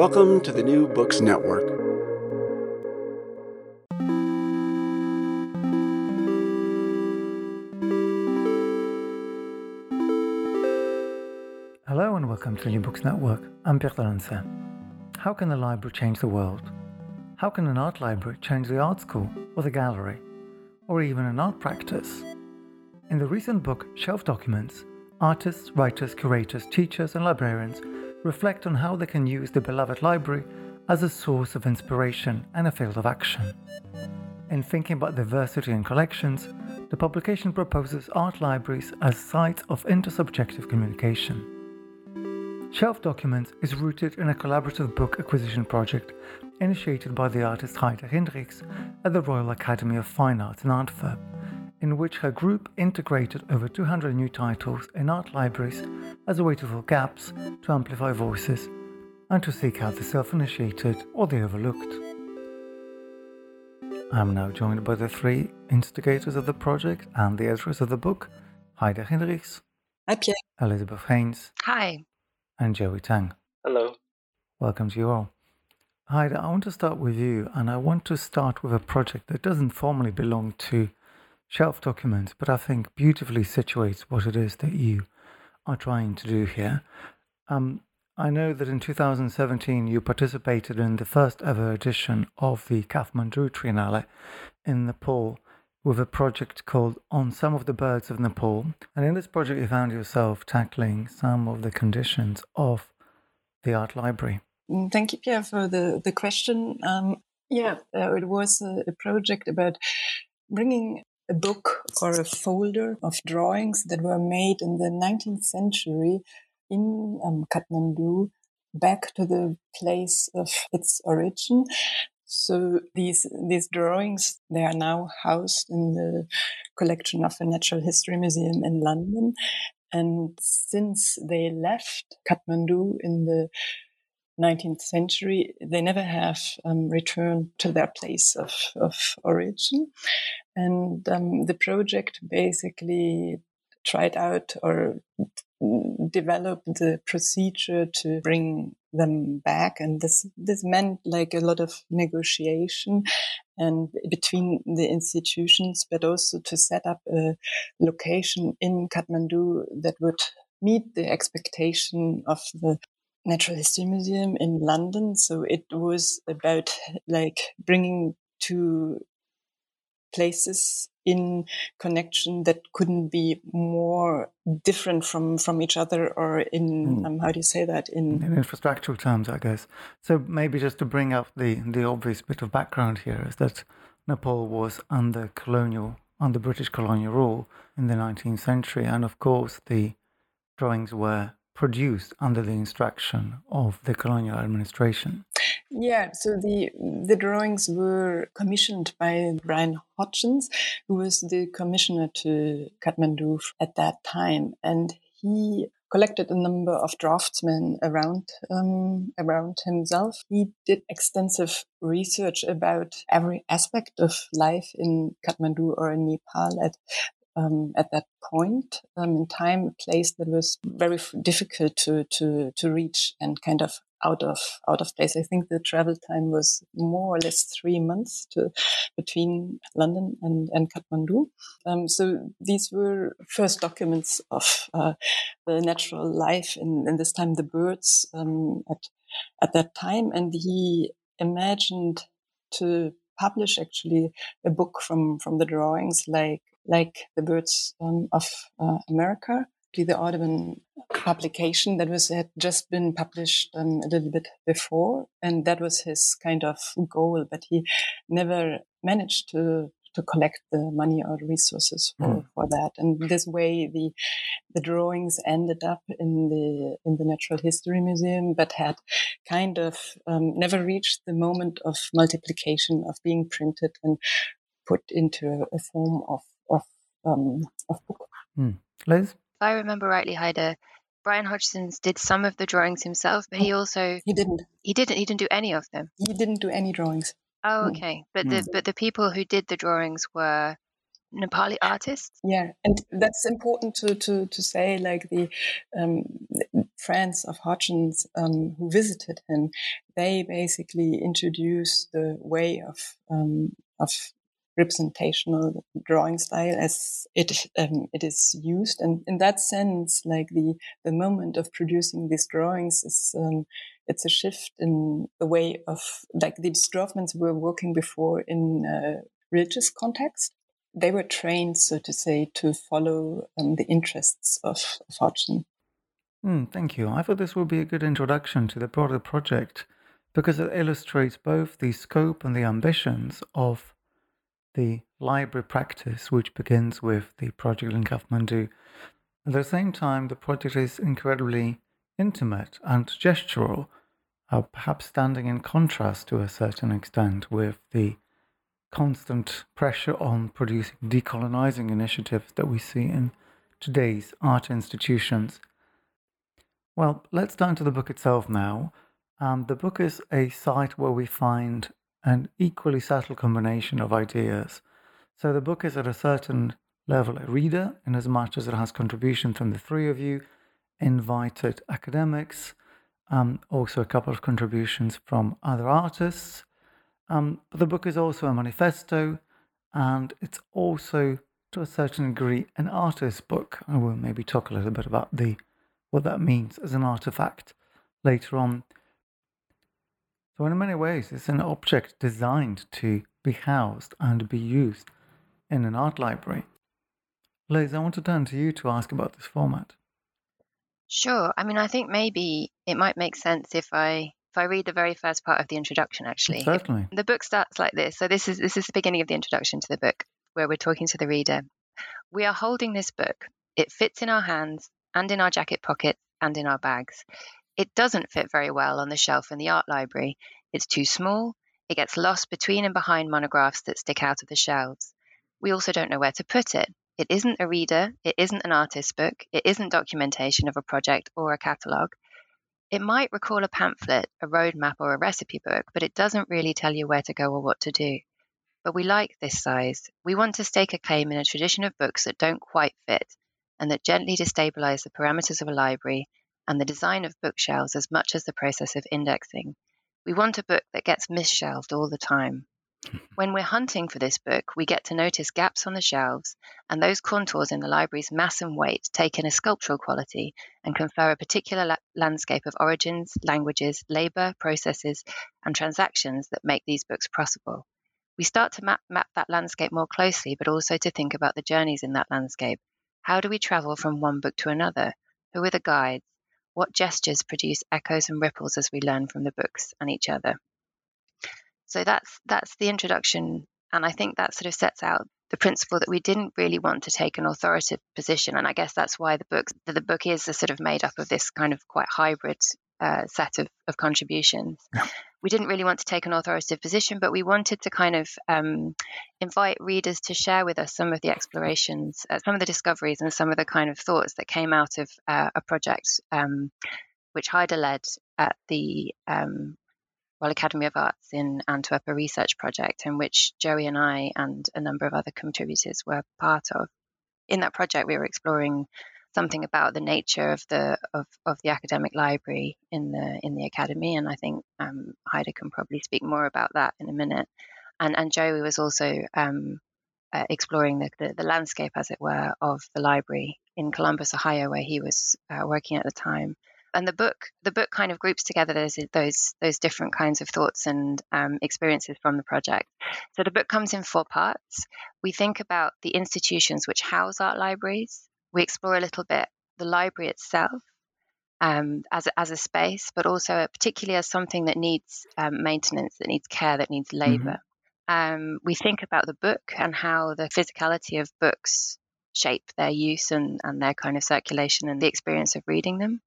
Welcome to the New Books Network. Hello and welcome to the New Books Network. I'm Pierre d'Alancaisez. How can the library change the world? How can an art library change the art school or the gallery, or even an art practice? In the recent book Shelf Documents, artists, writers, curators, teachers, and librarians reflect on how they can use the beloved library as a source of inspiration and a field of action. In thinking about diversity in collections, the publication proposes art libraries as sites of intersubjective communication. Shelf Documents is rooted in a collaborative book acquisition project initiated by the artist Heide Hinrichs at the Royal Academy of Fine Arts in Antwerp, in which her group integrated over 200 new titles in art libraries as a way to fill gaps, to amplify voices, and to seek out the self initiated or the overlooked. I am now joined by the three instigators of the project and the editors of the book Heide Hinrichs. Hi, Pierre. Elizabeth Haines. Hi and Joey Tang. Hello. Welcome to you all. Heide, I want to start with you, and I want to start with a project that doesn't formally belong to Shelf Documents, but I think beautifully situates what it is that you are trying to do here. Um, I know that in 2017 you participated in the first ever edition of the Kathmandu Triennale in Nepal with a project called On Some of the Birds of Nepal. And in this project, you found yourself tackling some of the conditions of the art library. Mm, thank you, Pierre, for the, the question. Um, yeah, uh, it was a, a project about bringing a book or a folder of drawings that were made in the 19th century in um, Kathmandu back to the place of its origin. So these these drawings they are now housed in the collection of the Natural History Museum in London, and since they left Kathmandu in the 19th century, they never have um, returned to their place of, of origin. And um, the project basically tried out or developed the procedure to bring them back. And this this meant like a lot of negotiation and between the institutions but also to set up a location in Kathmandu that would meet the expectation of the Natural History Museum in London. So it was about like bringing two places in connection that couldn't be more different from from each other or in mm. um, how do you say that? In in infrastructural terms i guess. So maybe just to bring up the the obvious bit of background here is that nepal was under colonial under british colonial rule in the 19th century. And of course the drawings were produced under the instruction of the colonial administration yeah, so the the drawings were commissioned by Brian Hodgson, who was the commissioner to Kathmandu at that time, and he collected a number of draftsmen around um, around himself. He did extensive research about every aspect of life in Kathmandu or in Nepal at um, at that point um, in time, a place that was very difficult to to to reach and kind of out of out of place. I think the travel time was more or less three months to between London and and Kathmandu. Um, so these were first documents of uh, the natural life in, in this time the birds um, at at that time, and he imagined to publish actually a book from from the drawings like like the birds um, of uh, America the Audubon publication that was had just been published um, a little bit before, and that was his kind of goal. But he never managed to to collect the money or resources for, mm. for that. And this way, the the drawings ended up in the in the Natural History Museum, but had kind of um, never reached the moment of multiplication of being printed and put into a, form of of um, of book. Mm. Liz, I remember rightly, Heide, Brian Hodgson's did some of the drawings himself, but he also he didn't. He didn't. He didn't do any of them. He didn't do any drawings. Oh, okay. But the but the people who did the drawings were Nepali artists. Yeah, and that's important to to to say. Like the um, friends of Hodgson's um, who visited him, they basically introduced the way of um, of representational drawing style as it um, it is used, and in that sense, like the the moment of producing these drawings is um, it's a shift in the way of like the Strothmans were working before in religious context. They were trained, so to say, to follow um, the interests of, of Hodgson. Mm, thank you. I thought this would be a good introduction to the broader project because it illustrates both the scope and the ambitions of the library practice, which begins with the project in Kathmandu. At the same time, the project is incredibly intimate and gestural, uh, perhaps standing in contrast to a certain extent with the constant pressure on producing decolonizing initiatives that we see in today's art institutions. Well, let's turn to the book itself now. Um, the book is a site where we find an equally subtle combination of ideas. So the book is at a certain level a reader, in as much as it has contribution from the three of you, invited academics, um, also a couple of contributions from other artists. Um, but the book is also a manifesto, and it's also, to a certain degree, an artist's book. I will maybe talk a little bit about the what that means as an artifact later on. So, in many ways, it's an object designed to be housed and be used in an art library. Liz, I want to turn to you to ask about this format. Sure. I mean, I think maybe it might make sense if I if I read the very first part of the introduction. Actually, certainly. The book starts like this. So this is this is the beginning of the introduction to the book, where we're talking to the reader. We are holding this book. It fits in our hands and in our jacket pockets and in our bags. It doesn't fit very well on the shelf in the art library. It's too small. It gets lost between and behind monographs that stick out of the shelves. We also don't know where to put it. It isn't a reader, it isn't an artist's book, it isn't documentation of a project or a catalogue. It might recall a pamphlet, a roadmap, or a recipe book, but it doesn't really tell you where to go or what to do. But we like this size. We want to stake a claim in a tradition of books that don't quite fit and that gently destabilize the parameters of a library and the design of bookshelves as much as the process of indexing. We want a book that gets misshelved all the time. When we're hunting for this book, we get to notice gaps on the shelves, and those contours in the library's mass and weight take in a sculptural quality and confer a particular la- landscape of origins, languages, labour, processes, and transactions that make these books possible. We start to map, map that landscape more closely, but also to think about the journeys in that landscape. How do we travel from one book to another? Who are the guides? What gestures produce echoes and ripples as we learn from the books and each other? So that's that's the introduction, and I think that sort of sets out the principle that we didn't really want to take an authoritative position, and I guess that's why the book the book is a sort of made up of this kind of quite hybrid uh, set of, of contributions. Yeah. We didn't really want to take an authoritative position, but we wanted to kind of um, invite readers to share with us some of the explorations, uh, some of the discoveries, and some of the kind of thoughts that came out of uh, a project um, which Heide led at the um, Royal Academy of Arts in Antwerp, a research project in which Joey and I and a number of other contributors were part of. In that project, we were exploring something about the nature of the of, of the academic library in the in the academy, and I think um, Heide can probably speak more about that in a minute. And and Joey was also um, uh, exploring the, the, the landscape, as it were, of the library in Columbus, Ohio, where he was uh, working at the time. And the book the book kind of groups together those those those different kinds of thoughts and um, experiences from the project. So the book comes in four parts. We think about the institutions which house art libraries we explore a little bit the library itself um, as, a, as a space, but also particularly as something that needs um, maintenance, that needs care, that needs labor. Mm-hmm. um, we think about the book and how the physicality of books shape their use and, and their kind of circulation and the experience of reading them.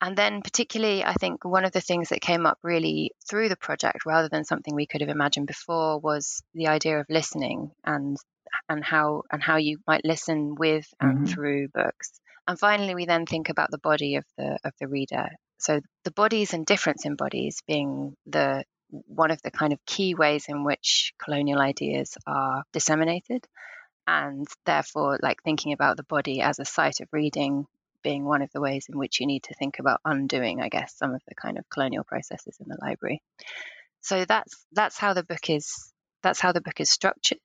And then, particularly, I think one of the things that came up really through the project, rather than something we could have imagined before, was the idea of listening and and how and how you might listen with and mm-hmm. through books. And finally, we then think about the body of the of the reader. So the bodies and difference in bodies being the one of the kind of key ways in which colonial ideas are disseminated and therefore like thinking about the body as a site of reading being one of the ways in which you need to think about undoing i guess some of the kind of colonial processes in the library so that's that's how the book is that's how the book is structured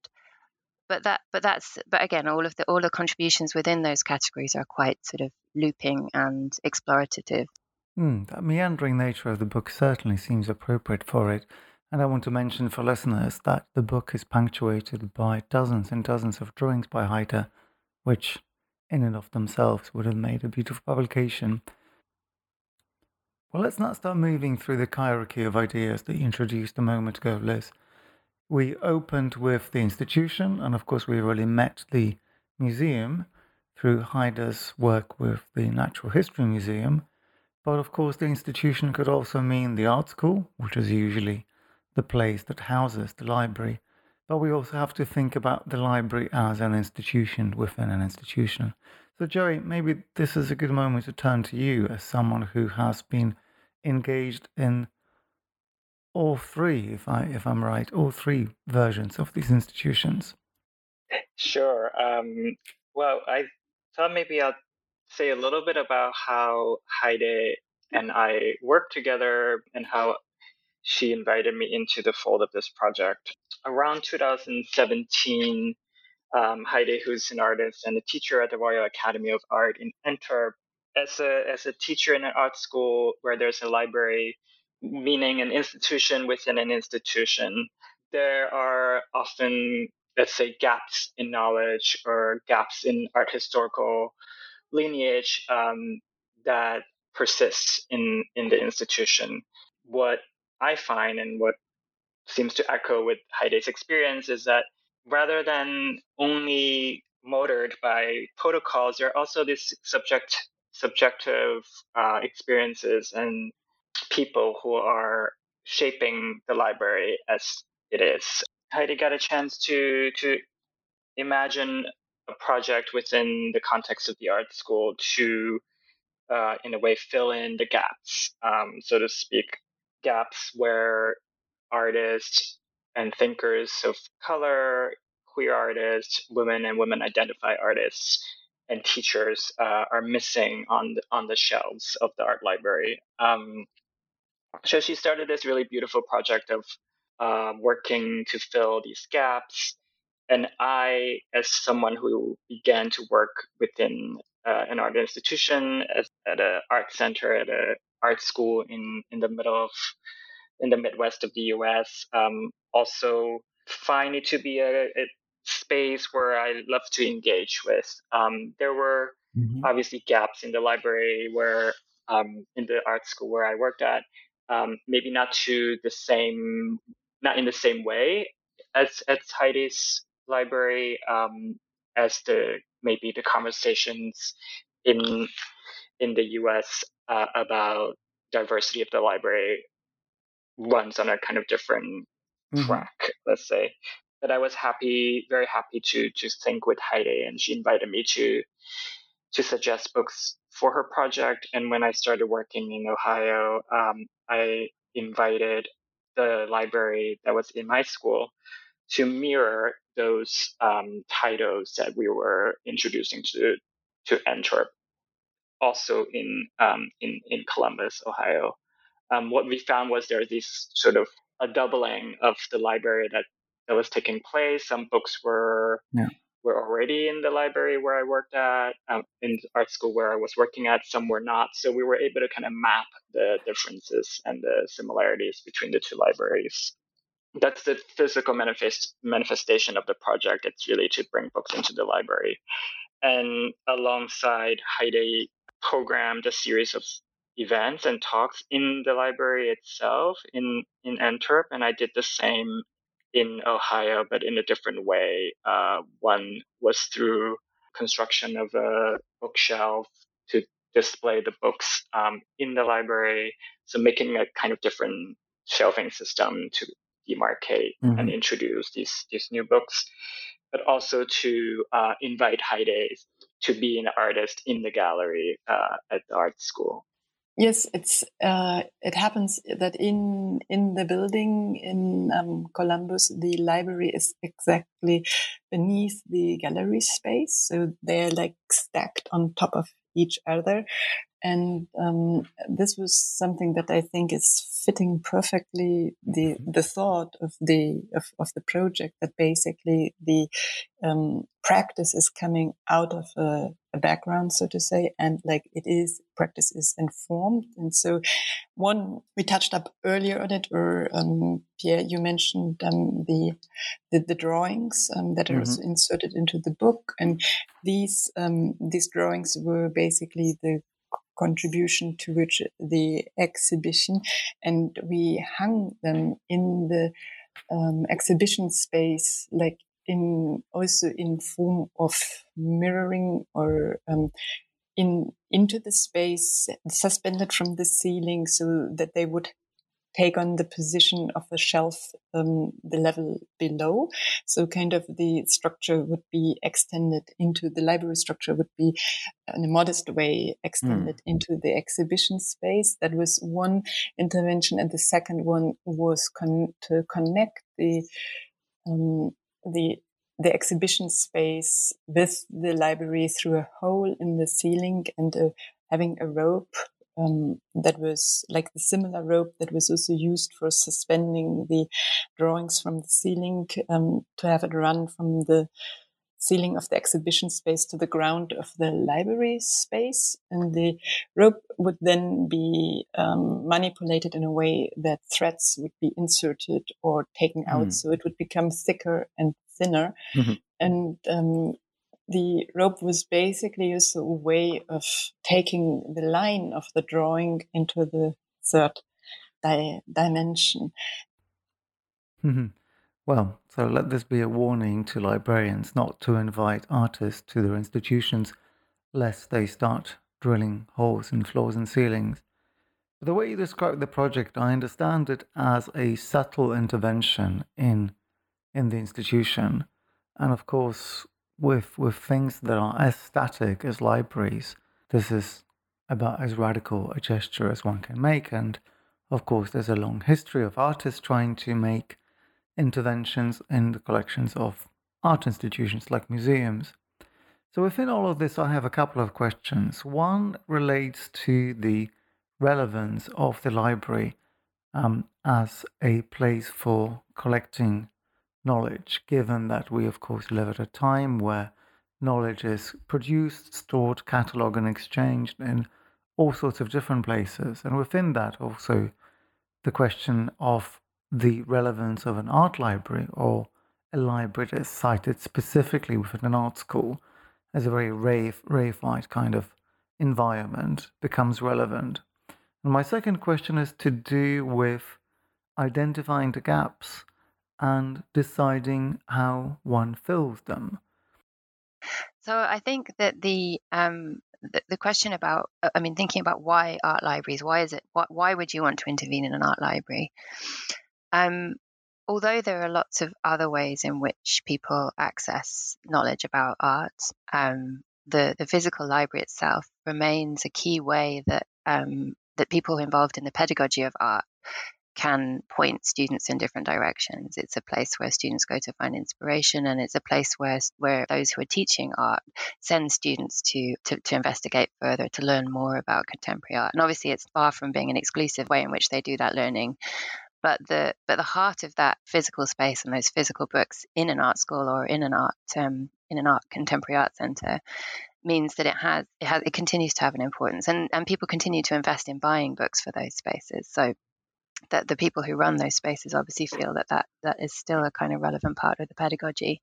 but that but that's but again all of the all the contributions within those categories are quite sort of looping and explorative mm, that meandering nature of the book certainly seems appropriate for it and I want to mention for listeners that the book is punctuated by dozens and dozens of drawings by Heide, which in and of themselves would have made a beautiful publication. Well, let's not start moving through the hierarchy of ideas that you introduced a moment ago, Liz. We opened with the institution, and of course, we really met the museum through Heide's work with the Natural History Museum. But of course, the institution could also mean the art school, which is usually the place that houses the library. But we also have to think about the library as an institution within an institution. So, Joey, maybe this is a good moment to turn to you as someone who has been engaged in all three, if I if I'm right, all three versions of these institutions. Sure. Um, well, I thought maybe I'll say a little bit about how Heide and I worked together and how she invited me into the fold of this project. Around 2017, um, Heide, who's an artist and a teacher at the Royal Academy of Art in Antwerp, as a, as a teacher in an art school where there's a library, meaning an institution within an institution, there are often, let's say, gaps in knowledge or gaps in art historical lineage um, that persists in, in the institution. What I find and what seems to echo with Heide's experience is that rather than only motored by protocols, there are also these subject subjective uh, experiences and people who are shaping the library as it is. Heide got a chance to to imagine a project within the context of the art school to, uh, in a way, fill in the gaps, um, so to speak, gaps where artists and thinkers of color, queer artists, women and women identify artists, and teachers uh, are missing on the, on the shelves of the art library. Um, so she started this really beautiful project of uh, working to fill these gaps. And I, as someone who began to work within uh, an art institution, as, at an art center, at an art school in in the middle of in the Midwest of the U.S. Um, also find it to be a, a, space where I love to engage with. Um, there were mm-hmm. obviously gaps in the library where um, in the art school where I worked at, um, maybe not to the same, not in the same way as at Heide's library, um, as the maybe the conversations in in the U.S. Uh, about diversity of the library runs on a kind of different mm-hmm. track, let's say. But I was happy, very happy to to think with Heide, and she invited me to to suggest books for her project. And when I started working in Ohio, um, I invited the library that was in my school to mirror those um, titles that we were introducing to to Antwerp also in um, in in Columbus, Ohio. Um, what we found was there was this sort of a doubling of the library that that was taking place. Some books were yeah. were already in the library where I worked at, um, in art school where I was working at. Some were not. So we were able to kind of map the differences and the similarities between the two libraries. That's the physical manifest manifestation of the project. It's really to bring books into the library. And alongside Heide programmed a series of events and talks in the library itself in in Antwerp, and I did the same in Ohio, but in a different way. Uh, one was through construction of a bookshelf to display the books um, in the library. So making a kind of different shelving system to demarcate mm-hmm. and introduce these these new books, but also to uh, invite Heide to be an artist in the gallery uh, at the art school. Yes, it's uh, it happens that in in the building in um, Columbus, the library is exactly beneath the gallery space, so they're like stacked on top of each other, and um, this was something that I think is fitting perfectly the the thought of the of, of the project that basically the um, practice is coming out of a, a, background, so to say, and like it is practice is informed, and so one we touched up earlier on it, or um, Pierre, you mentioned um, the, the, the drawings um, that mm-hmm. are inserted into the book, and these um, these drawings were basically the contribution to which the exhibition, and we hung them in the um, exhibition space, like in also in form of mirroring or um, in into the space, suspended from the ceiling, so that they would take on the position of the shelf, um, the level below. So kind of the structure would be extended into the library structure would be in a modest way extended mm. into the exhibition space. That was one intervention. And the second one was con- to connect the, um, the the exhibition space with the library through a hole in the ceiling and uh, having a rope um, that was like the similar rope that was also used for suspending the drawings from the ceiling um, to have it run from the ceiling of the exhibition space to the ground of the library space. And the rope would then be um, manipulated in a way that threads would be inserted or taken out. Mm. So it would become thicker and thinner. Mm-hmm. And um, the rope was basically just a way of taking the line of the drawing into the third di- dimension. Mm-hmm. Well, so let this be a warning to librarians not to invite artists to their institutions lest they start drilling holes in floors and ceilings. But the way you describe the project, I understand it as a subtle intervention in in the institution. And of course, with with things that are as static as libraries. This is about as radical a gesture as one can make, and of course, there's a long history of artists trying to make interventions in the collections of art institutions like museums. So, within all of this, I have a couple of questions. One relates to the relevance of the library um, as a place for collecting knowledge, given that we, of course, live at a time where knowledge is produced, stored, catalogued, and exchanged in all sorts of different places. And within that, also the question of the relevance of an art library or a library that is cited specifically within an art school as a very rave, reified kind of environment becomes relevant. And my second question is to do with identifying the gaps and deciding how one fills them. So I think that the um, the, the, question about, uh, I mean, thinking about why art libraries, why is it, why, why would you want to intervene in an art library? Um, although there are lots of other ways in which people access knowledge about art, um, the the physical library itself remains a key way that um, that people involved in the pedagogy of art can point students in different directions. It's a place where students go to find inspiration, and it's a place where where those who are teaching art send students to, to to investigate further, to learn more about contemporary art. And obviously, it's far from being an exclusive way in which they do that learning. But the but the heart of that physical space and those physical books in an art school or in an art um, in an art contemporary art center means that it has it has it continues to have an importance and and people continue to invest in buying books for those spaces so that the people who run those spaces obviously feel that that, that is still a kind of relevant part of the pedagogy.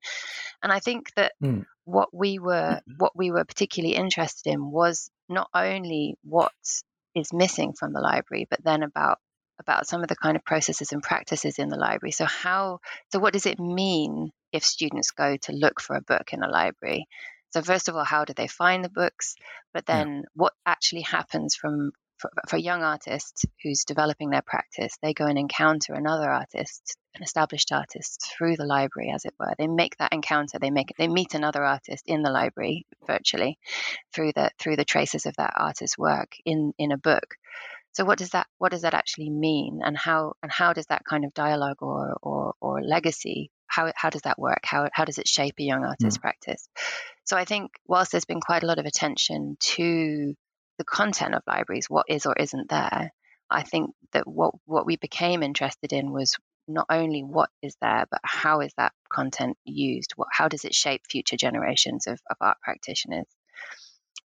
And I think that mm. what we were mm-hmm. what we were particularly interested in was not only what is missing from the library, but then about about some of the kind of processes and practices in the library. So how so what does it mean if students go to look for a book in a library? So first of all, how do they find the books? But then yeah. what actually happens from for, for, young artist who's developing their practice, they go and encounter another artist, an established artist, through the library, as it were. They make that encounter. They make they meet another artist in the library virtually, through the through the traces of that artist's work in in a book. So what does that what does that actually mean, and how and how does that kind of dialogue or or, or legacy how how does that work? How how does it shape a young artist's mm. practice? So I think whilst there's been quite a lot of attention to the content of libraries, what is or isn't there, I think that what what we became interested in was not only what is there, but how is that content used? What how does it shape future generations of, of art practitioners?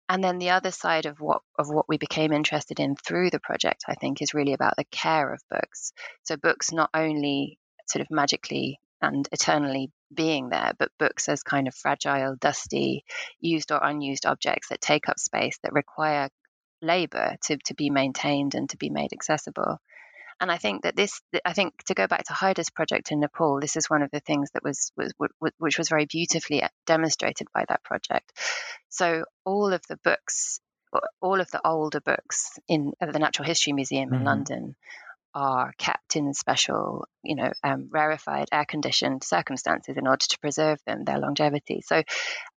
And then the other side of what of what we became interested in through the project, I think, is really about the care of books. So books not only sort of magically and eternally being there, but books as kind of fragile, dusty, used or unused objects that take up space that require labor to, to be maintained and to be made accessible. And I think that this, I think to go back to Heide's project in Nepal, this is one of the things that was, was, which was very beautifully demonstrated by that project. So all of the books, all of the older books in the Natural History Museum mm-hmm. in London are kept in special, you know, um, rarefied, air conditioned circumstances in order to preserve them, their longevity. So,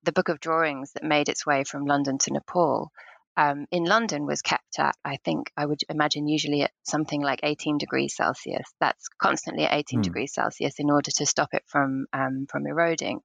the book of drawings that made its way from London to Nepal um, in London was kept at, I think, I would imagine usually at something like 18 degrees Celsius. That's constantly at 18 mm. degrees Celsius in order to stop it from um, from eroding.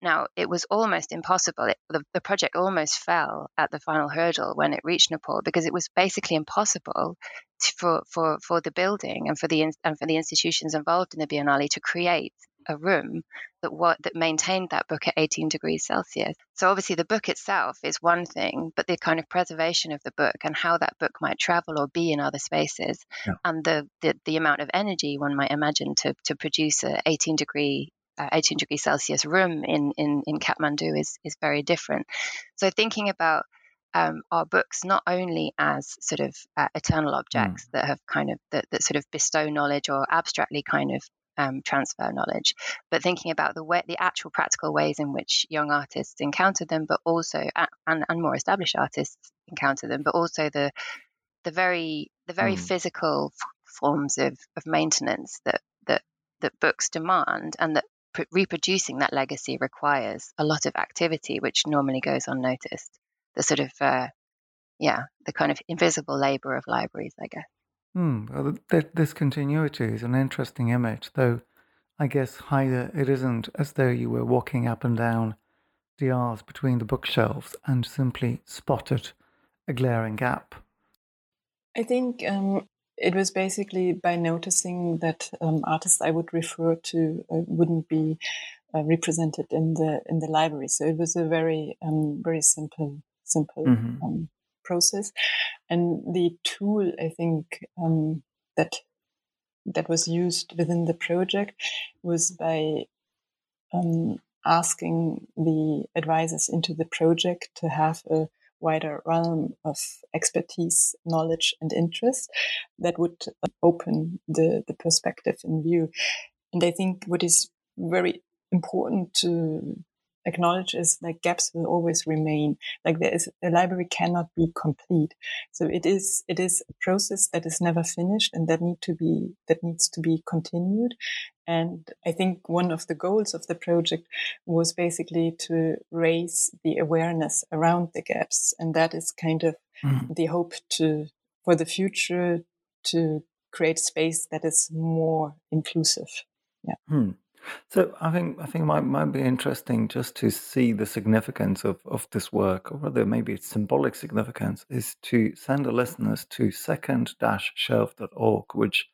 Now, it was almost impossible. It, the, the, project almost fell at the final hurdle when it reached Nepal because it was basically impossible for, for, for the building and for the, and for the institutions involved in the Biennale to create a room that what that maintained that book at 18 degrees Celsius. So obviously the book itself is one thing, but the kind of preservation of the book and how that book might travel or be in other spaces, yeah. and the, the the amount of energy one might imagine to to produce a 18 degree uh, 18 degrees Celsius room in, in, in Kathmandu is, is very different. So thinking about um, our books not only as sort of uh, eternal objects mm. that have kind of that, that sort of bestow knowledge or abstractly kind of um, transfer knowledge, but thinking about the way, the actual practical ways in which young artists encounter them, but also and, and more established artists encounter them, but also the the very the very mm. physical f- forms of, of maintenance that that that books demand and that reproducing that legacy requires a lot of activity, which normally goes unnoticed. The sort of, uh, yeah, the kind of invisible labor of libraries, I guess. Hmm. Well, this continuity is an interesting image, though I guess either it isn't as though you were walking up and down the aisles between the bookshelves and simply spotted a glaring gap. I think um, it was basically by noticing that um, artists I would refer to uh, wouldn't be uh, represented in the in the library. So it was a very um, very simple simple mm-hmm. um, process, and the tool I think um, that that was used within the project was by um, asking the advisors into the project to have a wider realm of expertise, knowledge, and interest that would open the, the perspective in view. And I think what is very important to acknowledge is like gaps will always remain like there is a library cannot be complete. So it is it is a process that is never finished and that need to be that needs to be continued. And i think one of the goals of the project was basically to raise the awareness around the gaps. And that is kind of mm. the hope to for the future to create space that is more inclusive. Yeah. Hmm. So I think I think it might might be interesting just to see the significance of, of this work, or rather maybe its symbolic significance, is to send the listeners to second-shelf.org, which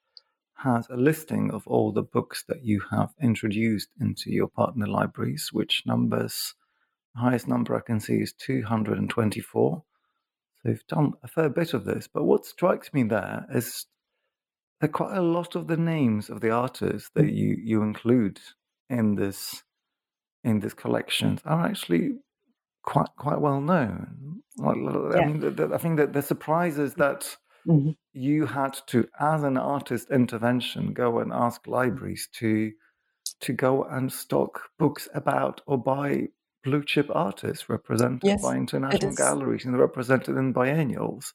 has a listing of all the books that you have introduced into your partner libraries, which numbers the highest number I can see is 224. So you've done a fair bit of this. But what strikes me there is there are quite a lot of the names of the artists that mm. you you include in this in this collection are actually quite quite well known. I, yeah. I mean, the, the, I think that the surprise is that mm-hmm. you had to, as an artist intervention, go and ask libraries to to go and stock books about or by blue chip artists represented yes, by international galleries and represented in biennials.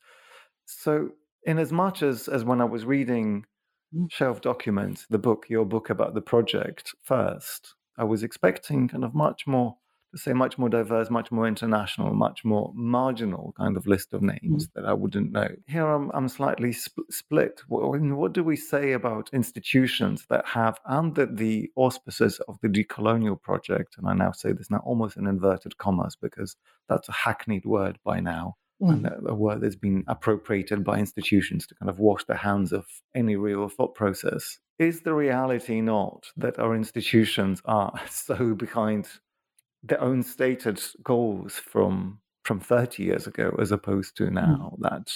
So, in as much as as when I was reading mm. Shelf Documents, the book, your book about the project first, I was expecting kind of much more to say much more diverse, much more international, much more marginal kind of list of names mm. that I wouldn't know. Here I'm, I'm slightly sp- split. What, what, do we say about institutions that have, under the auspices of the decolonial project, and I now say this now almost in inverted commas because that's a hackneyed word by now. Mm. And a, a word that's been appropriated by institutions to kind of wash their hands of any real thought process. Is the reality not that our institutions are so behind their own stated goals from from 30 years ago as opposed to hmm. now mm. that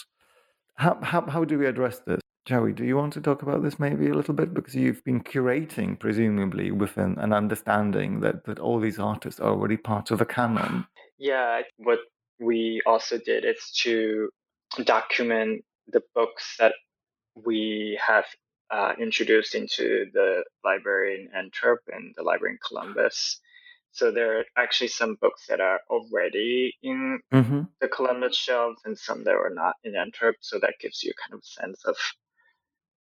how, how how do we address this joey do you want to talk about this maybe a little bit because you've been curating presumably within an understanding that that all these artists are already part of a canon yeah what we also did is to document the books that we have uh, introduced into the library in Antwerp and the library in Columbus so there are actually some books that are already in mm-hmm. the Columbus shelves and some that are not in Antwerp. So that gives you kind of a sense of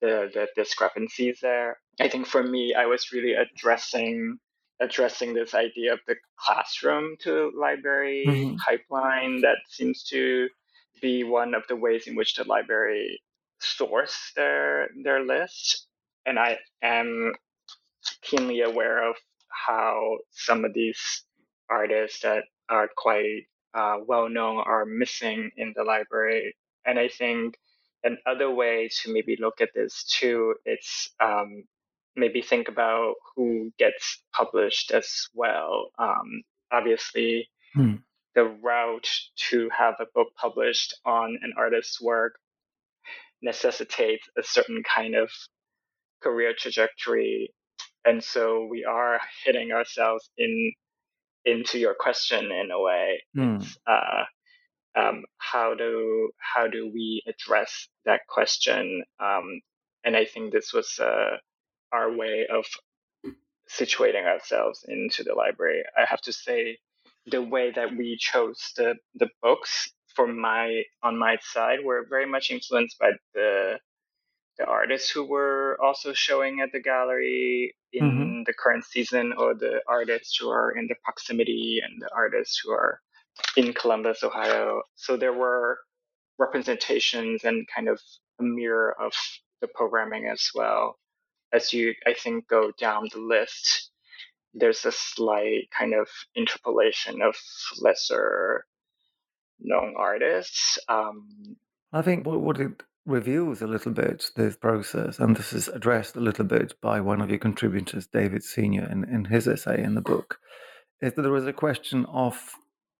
the, the discrepancies there. I think for me, I was really addressing addressing this idea of the classroom to library mm-hmm. pipeline that seems to be one of the ways in which the library source their their list. And I am keenly aware of how some of these artists that are quite uh, well known are missing in the library. And I think another way to maybe look at this too, it's um, maybe think about who gets published as well. Um, obviously, hmm. the route to have a book published on an artist's work necessitates a certain kind of career trajectory and so we are hitting ourselves in into your question in a way. Mm. Uh, um, how do how do we address that question? Um, and I think this was uh, our way of situating ourselves into the library. I have to say, the way that we chose the the books for my on my side were very much influenced by the the artists who were also showing at the gallery in mm-hmm. the current season, or the artists who are in the proximity, and the artists who are in Columbus, Ohio. So there were representations and kind of a mirror of the programming as well. As you, I think, go down the list, there's a slight kind of interpolation of lesser known artists. Um, I think what, it reveals a little bit this process, and this is addressed a little bit by one of your contributors, David Senior, in, in his essay in the book, is that there is a question of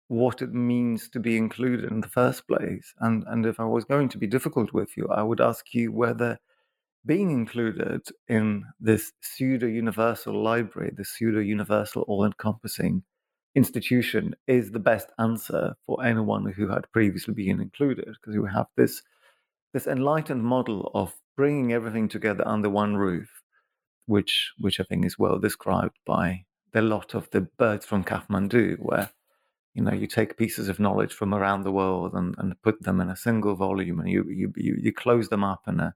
what it means to be included in the first place. And and if I was going to be difficult with you, I would ask you whether being included in this pseudo universal library, this pseudo universal all encompassing institution is the best answer for anyone who had previously been included, because you have this this enlightened model of bringing everything together under one roof, which which I think is well described by the lot of the birds from Kathmandu, where you know you take pieces of knowledge from around the world and, and put them in a single volume, and you you you, you close them up in a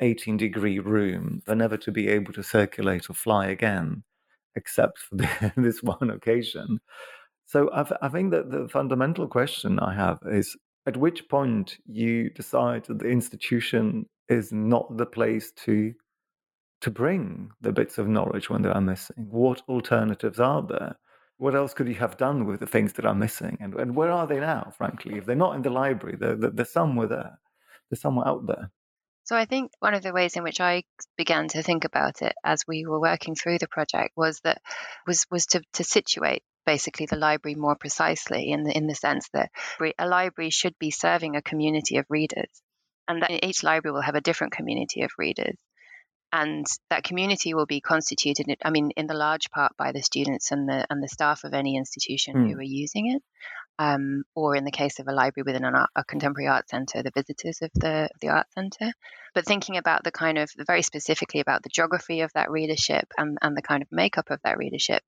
18 degree room, for never to be able to circulate or fly again, except for the, this one occasion. So I, I think that the fundamental question I have is at which point you decide that the institution is not the place to to bring the bits of knowledge when they are missing? What alternatives are there? What else could you have done with the things that are missing? And, and where are they now frankly? If they're not in the library they're, they're somewhere there. They're somewhere out there so I think one of the ways in which I began to think about it as we were working through the project was that was was to, to situate basically the library more precisely in the in the sense that a library should be serving a community of readers and that each library will have a different community of readers and that community will be constituted i mean in the large part by the students and the and the staff of any institution mm. who are using it um, or in the case of a library within art, a contemporary art centre, the visitors of the the art centre. But thinking about the kind of very specifically about the geography of that readership and, and the kind of makeup of that readership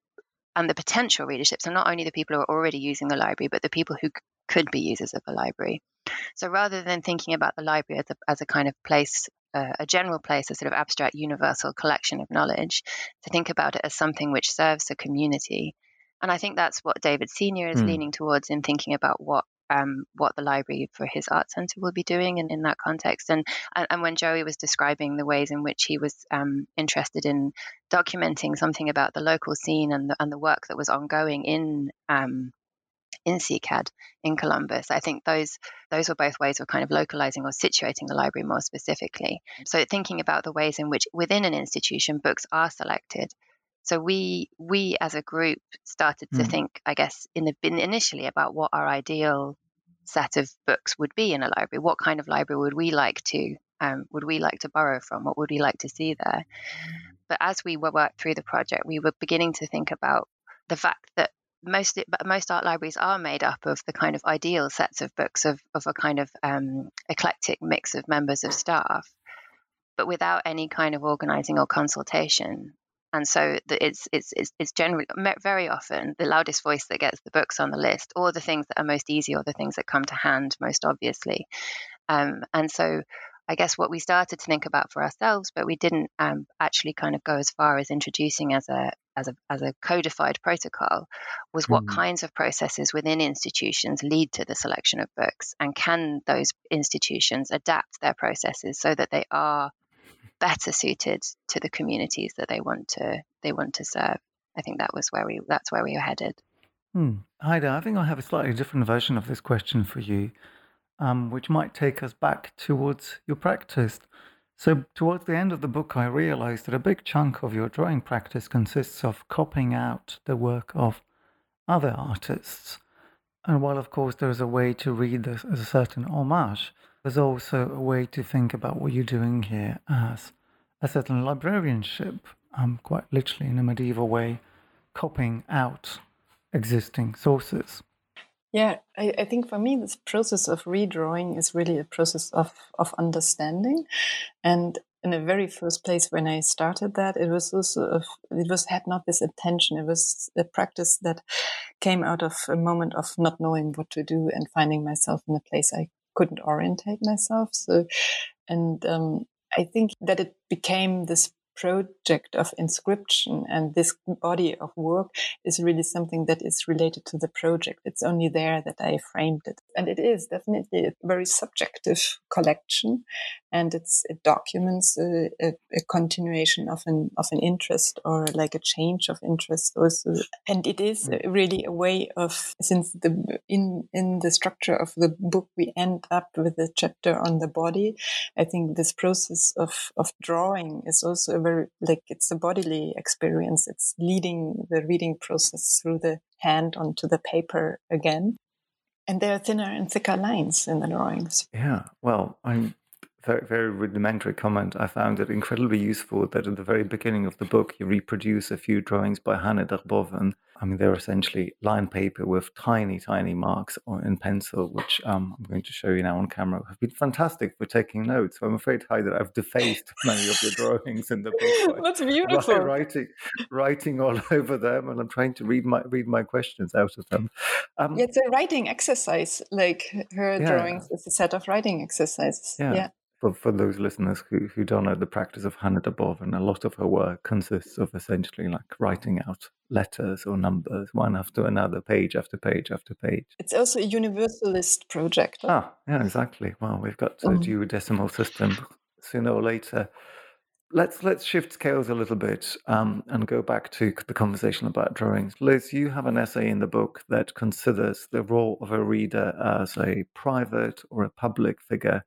and the potential readership. So not only the people who are already using the library, but the people who could be users of the library. So rather than thinking about the library as a, as a kind of place uh, a general place, a sort of abstract universal collection of knowledge, to think about it as something which serves the community and I think that's what David Senior is mm. leaning towards in thinking about what um, what the library for his art center will be doing in, in that context. And, and, and when Joey was describing the ways in which he was um, interested in documenting something about the local scene and the, and the work that was ongoing in um, in CCAD in Columbus, I think those those were both ways of kind of localizing or situating the library more specifically. So thinking about the ways in which within an institution books are selected so we we as a group started to mm. think, I guess, in the initially about what our ideal set of books would be in a library. What kind of library would we like to um, would we like to borrow from? What would we like to see there? But as we were worked through the project, we were beginning to think about the fact that most most art libraries are made up of the kind of ideal sets of books of of a kind of um, eclectic mix of members of staff, but without any kind of organizing or consultation and so it's, it's it's it's generally very often the loudest voice that gets the books on the list, or the things that are most easy, or the things that come to hand most obviously. Um, and so, I guess what we started to think about for ourselves, but we didn't um, actually kind of go as far as introducing as a as a as a codified protocol, was what mm. kinds of processes within institutions lead to the selection of books, and can those institutions adapt their processes so that they are better suited to the communities that they want to they want to serve. I think that was where we that's where we were headed. Hmm. Heide, I think I have a slightly different version of this question for you, um, which might take us back towards your practice. So, towards the end of the book, I realized that a big chunk of your drawing practice consists of copying out the work of other artists. And while, of course, there is a way to read this as a certain homage, there's also a way to think about what you're doing here as a certain librarianship, um, quite literally in a medieval way, copying out existing sources. Yeah, I, I, think for me, this process of redrawing is really a process of, of understanding. And in the very first place, when I started that, it was also, it was had not this intention. It was a practice that came out of a moment of not knowing what to do and finding myself in a place I couldn't orientate myself. So, and um, I think that it became this project of inscription and this body of work is really something that is related to the project. It's only there that I framed it. And it is definitely a very subjective collection and it's, it documents a, a, a continuation of an, of an interest or like a change of interest also. And it is mm. really a way of, since the, in, in the structure of the book, we end up with a chapter on the body. I think this process of, of drawing is also a very like it's a bodily experience. It's leading the reading process through the hand onto the paper again. And there are thinner and thicker lines in the drawings. Yeah, well, I'm very, very rudimentary comment. I found it incredibly useful that at the very beginning of the book, you reproduce a few drawings by Hanne Darboven. I mean, they're essentially lined paper with tiny, tiny marks in pencil, which um, I'm going to show you now on camera. Have been fantastic for taking notes. So I'm afraid, Hi, that I've defaced many of the drawings in the book. That's beautiful. Writing, writing all over them, and I'm trying to read my read my questions out of them. Um, yeah, it's a writing exercise. Like her yeah. drawings is a set of writing exercises. yeah. yeah for, for those listeners who, who don't know the practice of Hannah Hanne Darboven, a lot of her work consists of essentially like writing out letters or numbers one after another, page after page after page. It's also a universalist project. Ah, yeah, exactly. Well, we've got to do a mm. decimal system sooner or later. Let's let's shift scales a little bit um, and go back to the conversation about drawings. Liz, you have an essay in the book that considers the role of a reader as a private or a public figure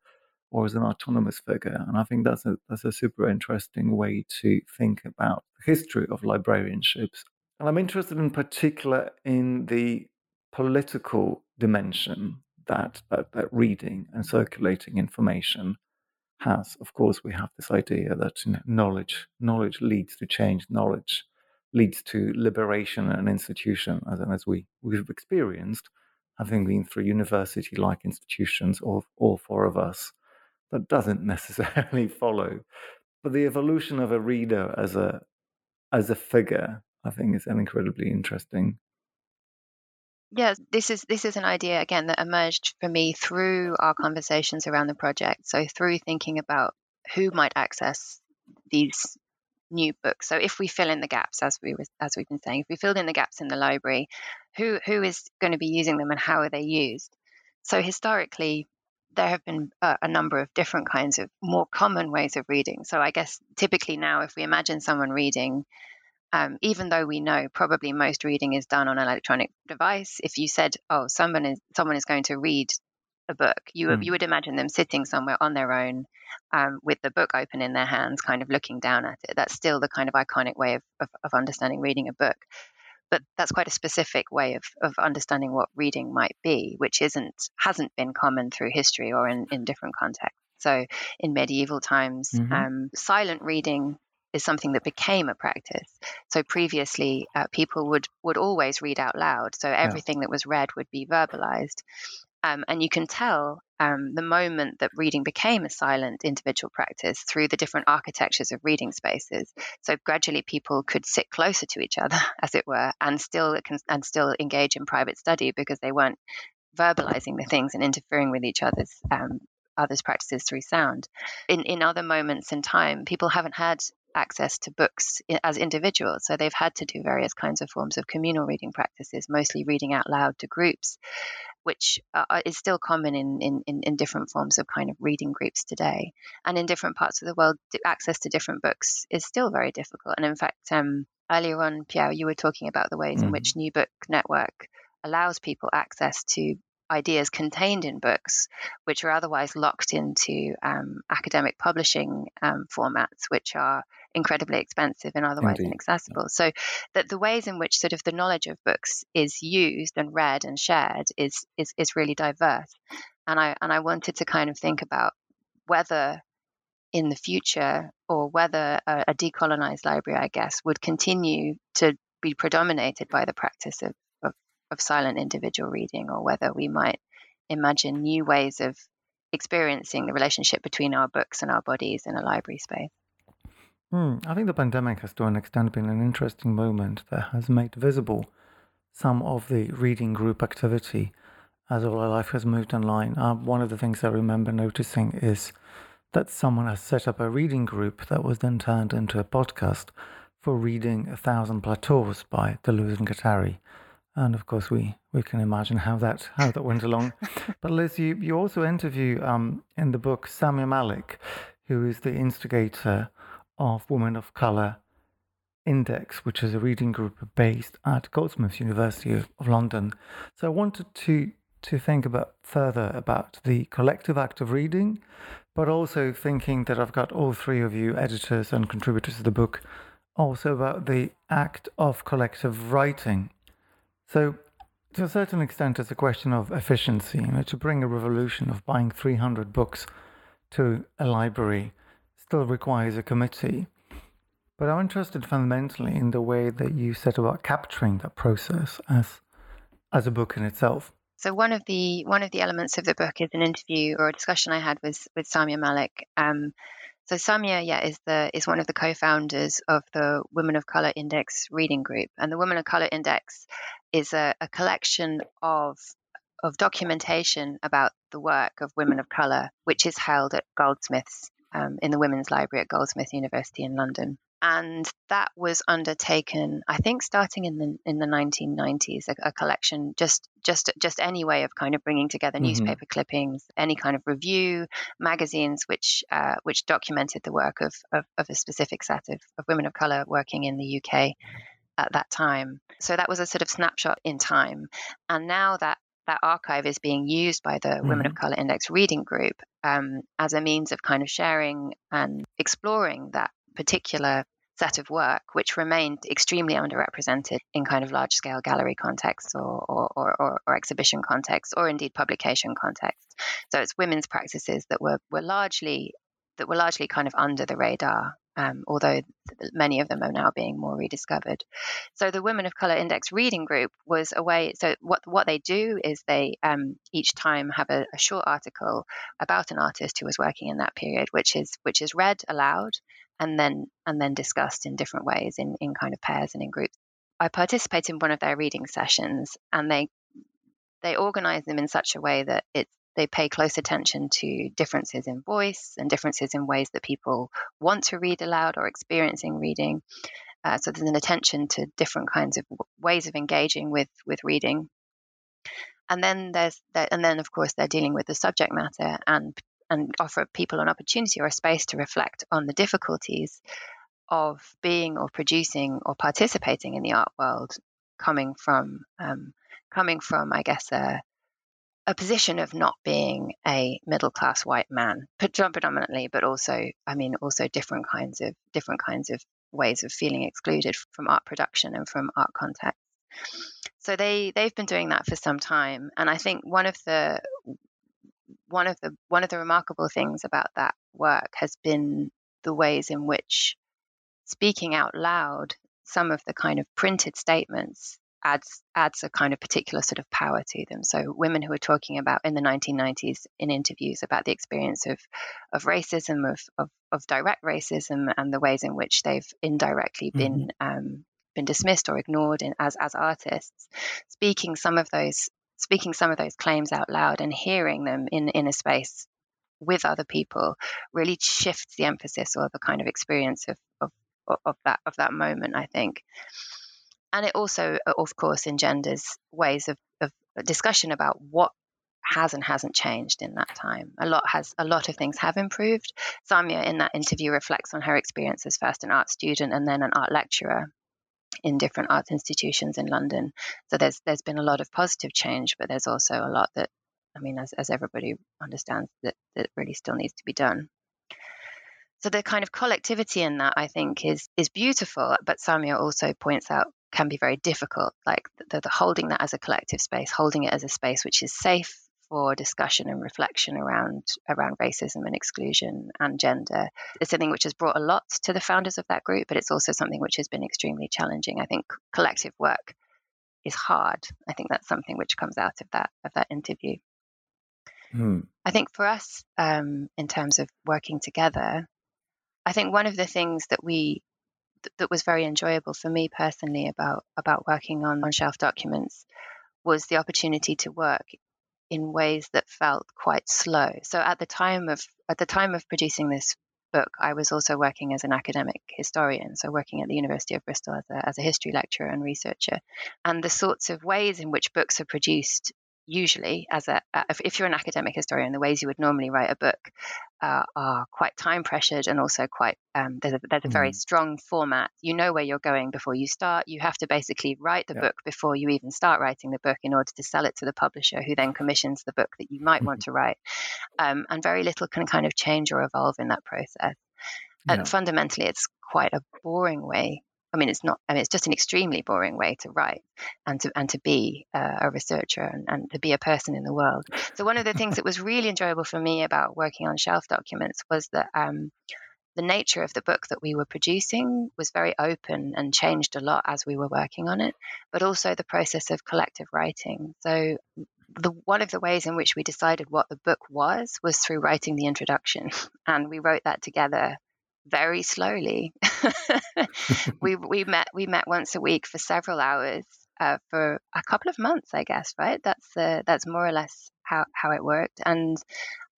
or as an autonomous figure. And I think that's a that's a super interesting way to think about the history of librarianships. And I'm interested in particular in the political dimension that, that, that reading and circulating information has. Of course, we have this idea that knowledge knowledge leads to change, knowledge leads to liberation and institution, as, as we, we've experienced, having been through university like institutions, all, all four of us, that doesn't necessarily follow. But the evolution of a reader as a as a figure, I think, is an incredibly interesting. Yes, this is this is an idea again that emerged for me through our conversations around the project. So through thinking about who might access these new books. So if we fill in the gaps, as we was, as we've been saying, if we filled in the gaps in the library, who who is going to be using them and how are they used? So historically, there have been a, a, number of different kinds of more common ways of reading. So I guess typically now, if we imagine someone reading, um, even though we know probably most reading is done on an electronic device, if you said, "Oh, someone is someone is going to read a book," you mm. you would imagine them sitting somewhere on their own um, with the book open in their hands, kind of looking down at it. That's still the kind of iconic way of, of, of understanding reading a book but that's quite a specific way of, of understanding what reading might be, which isn't hasn't been common through history or in, in different contexts. So in medieval times, mm-hmm. um, silent reading is something that became a practice. So previously, uh, people would would always read out loud. So everything yeah. that was read would be verbalized, um, and you can tell um, the moment that reading became a silent individual practice through the different architectures of reading spaces. So gradually, people could sit closer to each other, as it were, and still and still engage in private study because they weren't verbalizing the things and interfering with each other's um, others' practices through sound. In in other moments in time, people haven't had access to books as individuals. So they've had to do various kinds of forms of communal reading practices, mostly reading out loud to groups which uh, uh, is still common in, in, in different forms of kind of reading groups today. And in different parts of the world, access to different books is still very difficult. And in fact, um, earlier on, Pierre, you were talking about the ways mm. in which New Book Network allows people access to ideas contained in books, which are otherwise locked into um, academic publishing um, formats, which are incredibly expensive and otherwise Indeed. inaccessible. So that the ways in which sort of the knowledge of books is used and read and shared is is is really diverse. And I and I wanted to kind of think about whether in the future or whether a, a decolonized library, I guess, would continue to be predominated by the practice of, of, silent individual reading or whether we might imagine new ways of experiencing the relationship between our books and our bodies in a library space. Hmm, I think the pandemic has to an extent been an interesting moment that has made visible some of the reading group activity as all our life has moved online. Uh, one of the things I remember noticing is that someone has set up a reading group that was then turned into a podcast for reading A Thousand Plateaus by Deleuze and Guattari. And of course, we, we can imagine how that how that went along. but Liz, you, you also interview um, in the book Samia Malik, who is the instigator of Women of Colour Index, which is a reading group based at Goldsmiths University of London. So I wanted to to think about further about the collective act of reading, but also thinking that I've got all three of you editors and contributors to the book, also about the act of collective writing. So to a certain extent, it's a question of efficiency. You know, to bring a revolution of buying 300 books to a library still requires a committee. But I'm interested fundamentally in the way that you set about capturing that process as as a book in itself. So one of the one of the elements of the book is an interview or a discussion I had with with Samia Malik. Um, so Samia, yeah, is the is one of the co-founders of the Women of Color Index reading group, and the Women of Color Index is a, a collection of of documentation about the work of women of color, which is held at Goldsmiths um, in the Women's Library at Goldsmith University in London. And that was undertaken, I think, starting in the in the 1990s, a, a collection just just just any way of kind of bringing together mm-hmm. newspaper clippings, any kind of review, magazines which uh, which documented the work of, of, of a specific set of, of women of color working in the UK at that time. So that was a sort of snapshot in time. And now that that archive is being used by the mm-hmm. Women of mm-hmm. Color Index Reading Group um, as a means of kind of sharing and exploring that particular set of work, which remained extremely underrepresented in kind of large scale gallery contexts or, or, or, or, exhibition contexts or indeed publication contexts. So it's women's practices that were, were largely that were largely kind of under the radar um, although many of them are now being more rediscovered. So the Women of Color Index Reading Group was a way. So what what they do is they um, each time have a, a, short article about an artist who was working in that period, which is which is read aloud and then and then discussed in different ways in in kind of pairs and in groups. I participate in one of their reading sessions, and they they organize them in such a way that it's they pay close attention to differences in voice and differences in ways that people want to read aloud or experiencing reading. Uh, so there's an attention to different kinds of ways of engaging with with reading. And then there's that, and then of course they're dealing with the subject matter and and offer people an opportunity or a space to reflect on the difficulties of being or producing or participating in the art world coming from um, coming from I guess a a position of not being a middle class white man predominantly but also i mean also different kinds of different kinds of ways of feeling excluded from art production and from art context. So they they've been doing that for some time and i think one of the one of the one of the remarkable things about that work has been the ways in which speaking out loud some of the kind of printed statements adds adds a kind of particular sort of power to them. So women who are talking about in the 1990s in interviews about the experience of of racism, of of, of direct racism, and the ways in which they've indirectly mm-hmm. been um, been dismissed or ignored in, as as artists, speaking some of those speaking some of those claims out loud and hearing them in in a space with other people really shifts the emphasis or the kind of experience of of, of that of that moment. I think and it also, of course, engenders ways of, of discussion about what has and hasn't changed in that time. A lot has a lot of things have improved. Samia in that interview reflects on her experience as first an art student and then an art lecturer in different arts institutions in London. So there's there's been a lot of positive change, but there's also a lot that I mean, as, as everybody understands, that, that really still needs to be done. So the kind of collectivity in that I think is is beautiful, but Samia also points out can be very difficult. Like the, the holding that as a collective space, holding it as a space which is safe for discussion and reflection around around racism and exclusion and gender It's something which has brought a lot to the founders of that group, but it's also something which has been extremely challenging. I think collective work is hard. I think that's something which comes out of that of that interview. Hmm. I think for us, um, in terms of working together, I think one of the things that we that was very enjoyable for me personally about about working on on shelf documents was the opportunity to work in ways that felt quite slow. So at the time of at the time of producing this book, I was also working as an academic historian, so working at the University of Bristol as a, as a history lecturer and researcher. And the sorts of ways in which books are produced usually as a if, if, you're an academic historian the ways you would normally write a book uh, are quite time pressured and also quite um, there's a, there's a mm. very strong format you know where you're going before you start you have to basically write the yeah. book before you even start writing the book in order to sell it to the publisher who then commissions the book that you might mm-hmm. want to write um, and very little can kind of change or evolve in that process and fundamentally it's quite a boring way I mean, it's not. I mean, it's just an extremely boring way to write and to and to be uh, a researcher and, and to be a person in the world. So one of the things that was really enjoyable for me about working on shelf documents was that um, the nature of the book that we were producing was very open and changed a lot as we were working on it, but also the process of collective writing. So the one of the ways in which we decided what the book was was through writing the introduction, and we wrote that together very slowly. we we met we met once a week for several hours uh, for a couple of months, I guess. Right? That's uh, that's more or less how how it worked. And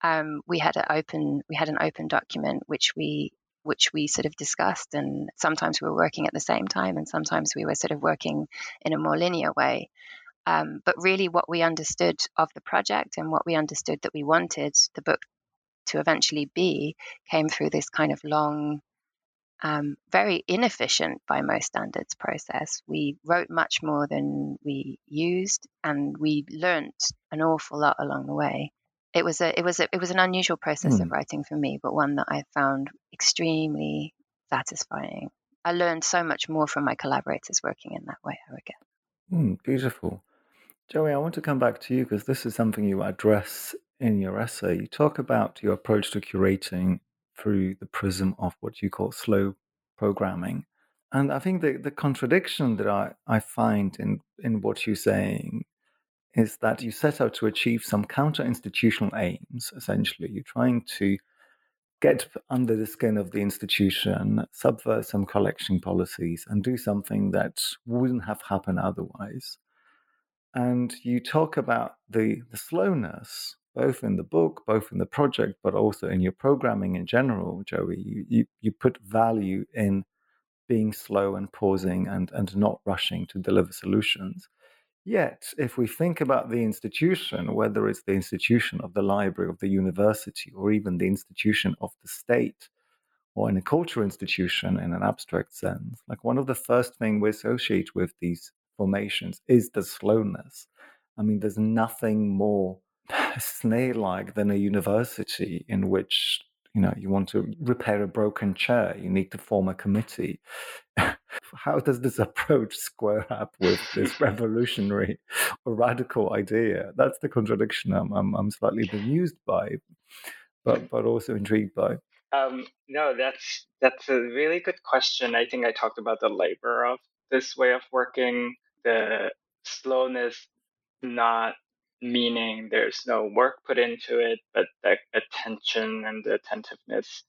um, we had an open we had an open document which we which we sort of discussed and sometimes we were working at the same time and sometimes we were sort of working in a more linear way um, but really what we understood of the project and what we understood that we wanted the book to eventually be came through this kind of long, um, very inefficient by most standards process. We wrote much more than we used, and we learnt an awful lot along the way. It was a it was a, it was an unusual process mm. of hmm. writing for me, but one that I found extremely satisfying. I learned so much more from my collaborators working in that way. I would. Mm, beautiful. Joey, I want to come back to you because this is something you address in your essay, you talk about your approach to curating through the prism of what you call slow programming. And I think the, the contradiction that I, I find in, in what you're saying is that you set out to achieve some counter institutional aims, essentially. You're trying to get under the skin of the institution, subvert some collection policies, and do something that wouldn't have happened otherwise. And you talk about the, the slowness, both in the book, both in the project, but also in your programming in general, Joey. You, you, you put value in being slow and pausing and, and not rushing to deliver solutions. Yet, if we think about the institution, whether it's the institution of the library, of the university, or even the institution of the state, or in a cultural institution in an abstract sense, like one of the first things we associate with these formations is the slowness. I mean, there's nothing more snail like than a university in which you know you want to repair a broken chair you need to form a committee. How does this approach square up with this revolutionary or radical idea? That's the contradiction i'm, I'm, I'm slightly bemused by but but also intrigued by. Um, no that's that's a really good question. I think i talked about the labor of this way of working the slowness not meaning there's no work put into it, but the attention and the attentiveness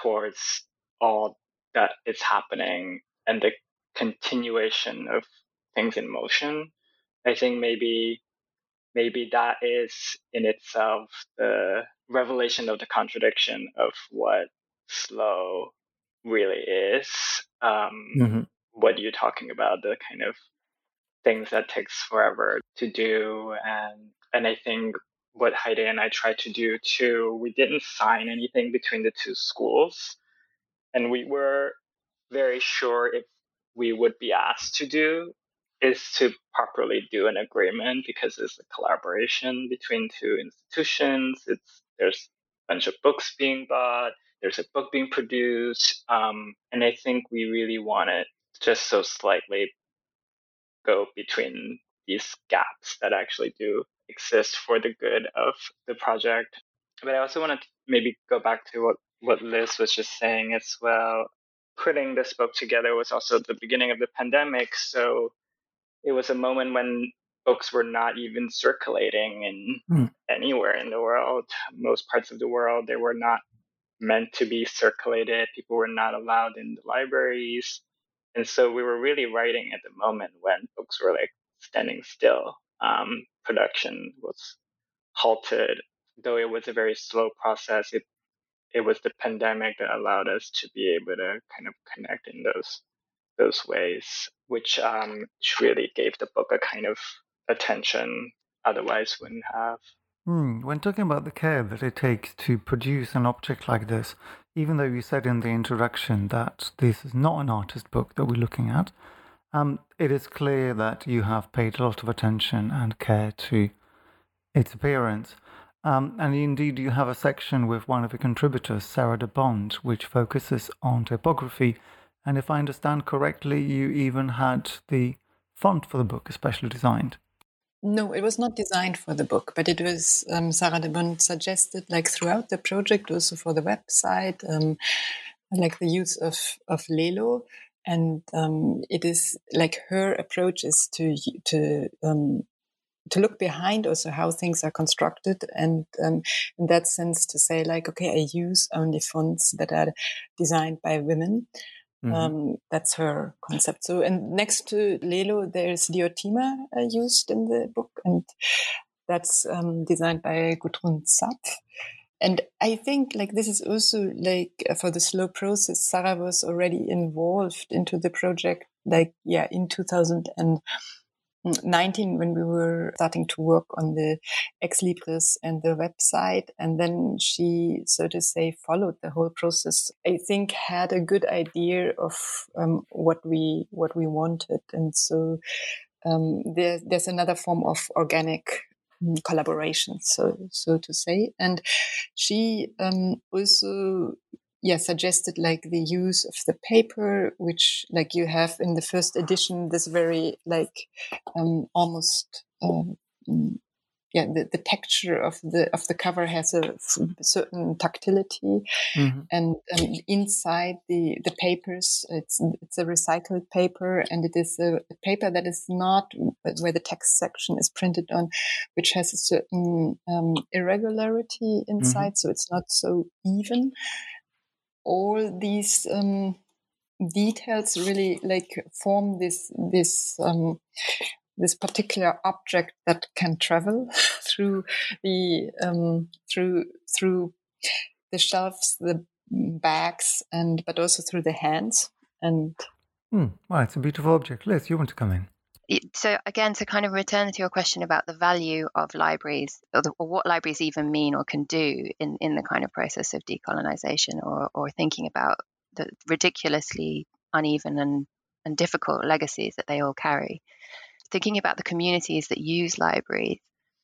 towards all that is happening and the continuation of things in motion. I think maybe maybe that is in itself the revelation of the contradiction of what slow really is. Um, mm-hmm. What you're talking about, the kind of things that takes forever to do and and I think what Heide and I tried to do too, we didn't sign anything between the two schools. And we were very sure if we would be asked to do is to properly do an agreement because it's a collaboration between two institutions. It's there's a bunch of books being bought, there's a book being produced. Um, and I think we really wanted just so slightly go between these gaps that actually do exist for the good of the project. But I also want to maybe go back to what, what Liz was just saying as well. Putting this book together was also the beginning of the pandemic. So it was a moment when books were not even circulating in mm. anywhere in the world. Most parts of the world, they were not meant to be circulated. People were not allowed in the libraries. And so we were really writing at the moment when books were like standing still. Um, production was halted, though it was a very slow process. It it was the pandemic that allowed us to be able to kind of connect in those those ways, which um, really gave the book a kind of attention otherwise wouldn't have. Mm, when talking about the care that it takes to produce an object like this, even though you said in the introduction that this is not an artist book that we're looking at, um, it is clear that you have paid a lot of attention and care to its appearance. Um, and indeed, you have a section with one of the contributors, Sara De Bondt, which focuses on typography. And if I understand correctly, you even had the font for the book especially designed. No, it was not designed for the book, but it was um, Sara De Bondt suggested, like throughout the project, also for the website, um, like the use of of Lelo, and um, it is like her approach is to to um, to look behind also how things are constructed and um, in that sense to say like okay i use only fonts that are designed by women Mm-hmm. Um, that's her concept. So, and next to Lelo, there's Diotima uh, used in the book, and that's um, designed by Gudrun Zapf. And I think like this is also like uh, for the slow process, Sarah was already involved into the project, like, yeah, in 2000 and 19 when we were starting to work on the ex libris and the website and then she so to say followed the whole process. I think had a good idea of um, what we what we wanted. And so um, there, there's another form of organic um, collaboration so so to say. And she um, also yeah suggested like the use of the paper which like you have in the first edition this very like um, almost um, yeah the, the texture of the of the cover has a certain tactility mm-hmm. and, and inside the the papers it's it's a recycled paper and it is a, a, paper that is not where the text section is printed on which has a certain um, irregularity inside mm-hmm. so it's not so even all these um, details really like form this this um, this particular object that can travel through the um, through through the shelves, the bags, and but also through the hands. And mm, well, it's a beautiful object. Liz, you want to come in? So again, to kind of return to your question about the value of libraries, or, the, or, what libraries even mean or can do in, in the kind of process of decolonization, or, or thinking about the ridiculously uneven and, and difficult legacies that they all carry thinking about the communities that use libraries,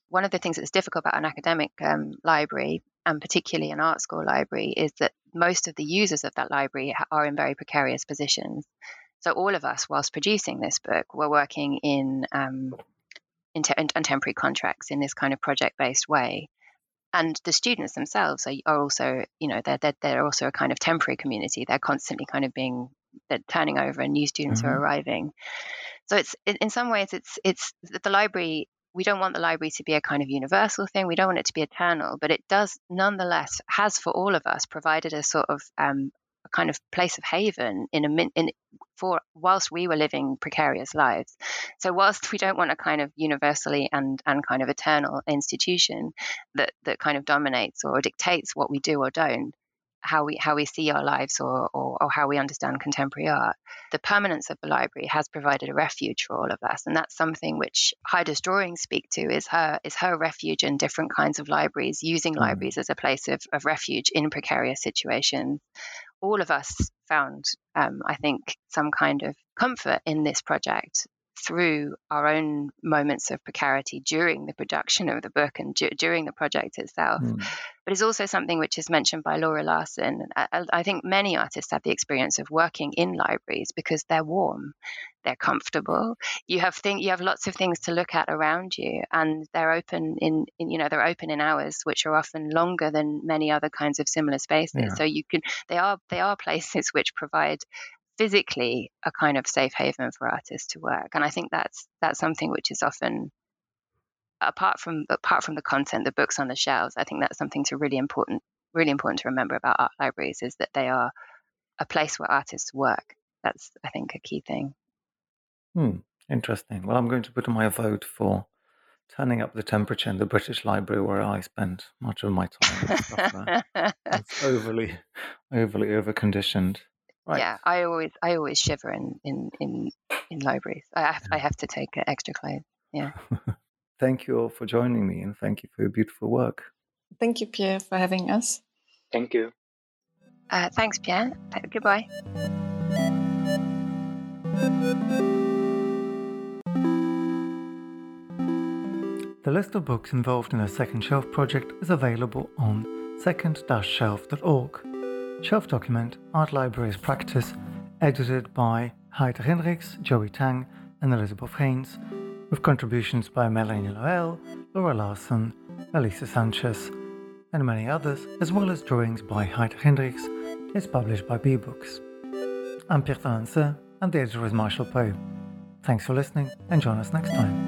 one of the things that's difficult about an academic um, library, and particularly an art school library, is that most of the users of that library are in very precarious positions. So all of us, whilst producing this book, were working in um, in, te- in, temporary contracts in this kind of project-based way. And the students themselves are, are also, you know, they're, they're, they're also a kind of temporary community. They're constantly kind of being they're turning over and new students mm-hmm. are arriving. So it's in some ways it's it's the library. We don't want the library to be a kind of universal thing. We don't want it to be eternal, but it does nonetheless has for all of us provided a sort of um, a kind of place of haven in a min, in for whilst we were living precarious lives. So whilst we don't want a kind of universally and and kind of eternal institution that that kind of dominates or dictates what we do or don't, how we how we see our lives or, or, or, how we understand contemporary art. The permanence of the library has provided a refuge for all of us, and that's something which Heide's drawings speak to. Is her is her refuge in different kinds of libraries, using mm. libraries as a place of, of refuge in precarious situations. All of us found, um, I think, some kind of comfort in this project through our own moments of precarity during the production of the book and du- during the project itself. Mm. But it's also something which is mentioned by Laura Larson. I, I, think many artists have the experience of working in libraries because they're warm, they're comfortable. You have thing, you have lots of things to look at around you, and they're open in, in you know they're open in hours which are often longer than many other kinds of similar spaces. Yeah. So you can they are they are places which provide physically a kind of safe haven for artists to work. And I think that's that's something which is often apart from apart from the content, the books on the shelves. I think that's something to really important really important to remember about art libraries is that they are a place where artists work. That's I think a key thing. Hmm. Interesting. Well, I'm going to put my vote for turning up the temperature in the British Library where I spent much of my time. it's overly, overly overconditioned. Right. Yeah, I always I always shiver in in in, in libraries. I have, I have to take extra clothes. Yeah. thank you all for joining me, and thank you for your beautiful work. Thank you, Pierre, for having us. Thank you. Uh, thanks, Pierre. Goodbye. The list of books involved in the Second Shelf project is available on second-shelf.org. Shelf Document Art Libraries Practice, edited by Heide Hinrichs, Joey Tang, and Elizabeth Haines, with contributions by Melanie Loel, Laura Larson, Elisa Sanchez, and many others, as well as drawings by Heide Hinrichs, is published by B-Books. I'm Pierre d'Alancaisez, and the editor is Marshall Poe. Thanks for listening, and join us next time.